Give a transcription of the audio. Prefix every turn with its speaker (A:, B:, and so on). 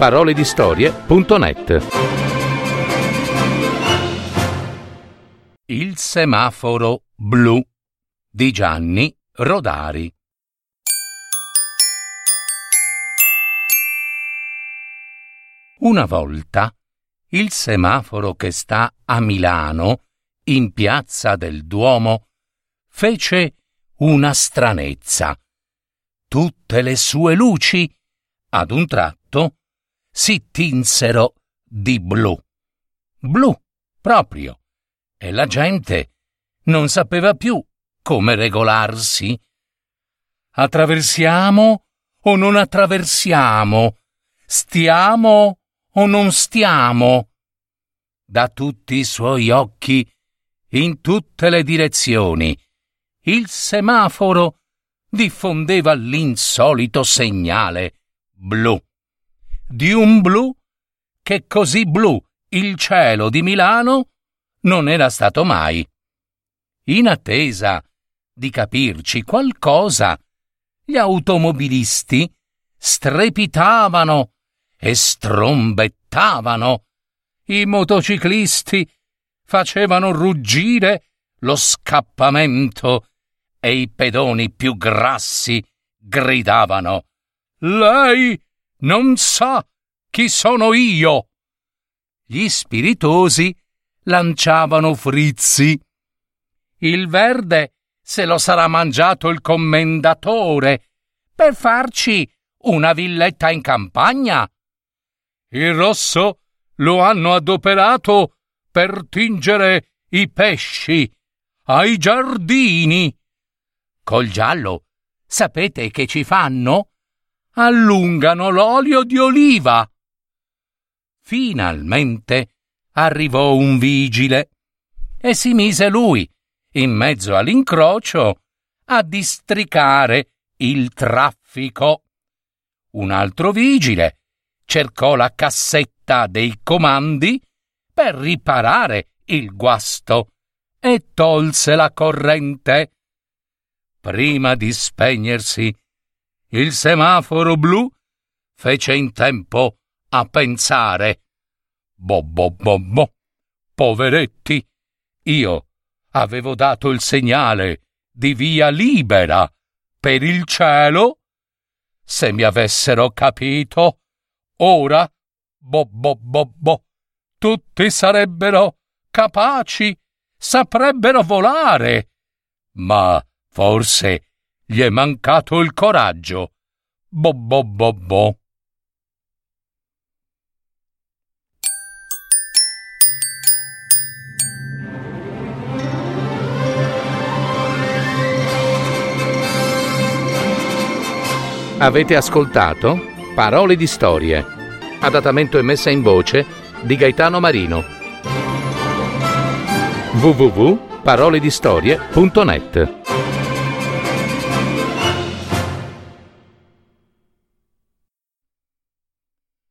A: www.paroledistorie.net Il semaforo blu di Gianni Rodari Una volta il semaforo che sta a Milano, in piazza del Duomo, fece una stranezza. Tutte le sue luci, ad un tratto, si tinsero di blu. Blu, proprio. E la gente non sapeva più come regolarsi. Attraversiamo o non attraversiamo? Stiamo o non stiamo? Da tutti i suoi occhi, in tutte le direzioni, il semaforo diffondeva l'insolito segnale blu. Di un blu che così blu il cielo di Milano non era stato mai. In attesa di capirci qualcosa, gli automobilisti strepitavano e strombettavano. I motociclisti facevano ruggire lo scappamento e i pedoni più grassi gridavano Lei non sa chi sono io. Gli spiritosi lanciavano frizzi. Il verde se lo sarà mangiato il commendatore per farci una villetta in campagna. Il rosso lo hanno adoperato per tingere i pesci ai giardini. Col giallo sapete che ci fanno? Allungano l'olio di oliva. Finalmente arrivò un vigile e si mise lui, in mezzo all'incrocio, a districare il traffico. Un altro vigile cercò la cassetta dei comandi per riparare il guasto e tolse la corrente. Prima di spegnersi, il semaforo blu fece in tempo a pensare. Bo bo bo bo, poveretti, io avevo dato il segnale di via libera per il cielo. Se mi avessero capito, Ora, bo bo bo bo, tutti sarebbero capaci, saprebbero volare. Ma forse gli è mancato il coraggio. Bo bo bo bo. Avete ascoltato? Parole di storie. Adattamento e messa in voce di Gaetano Marino. www.paroledistorie.net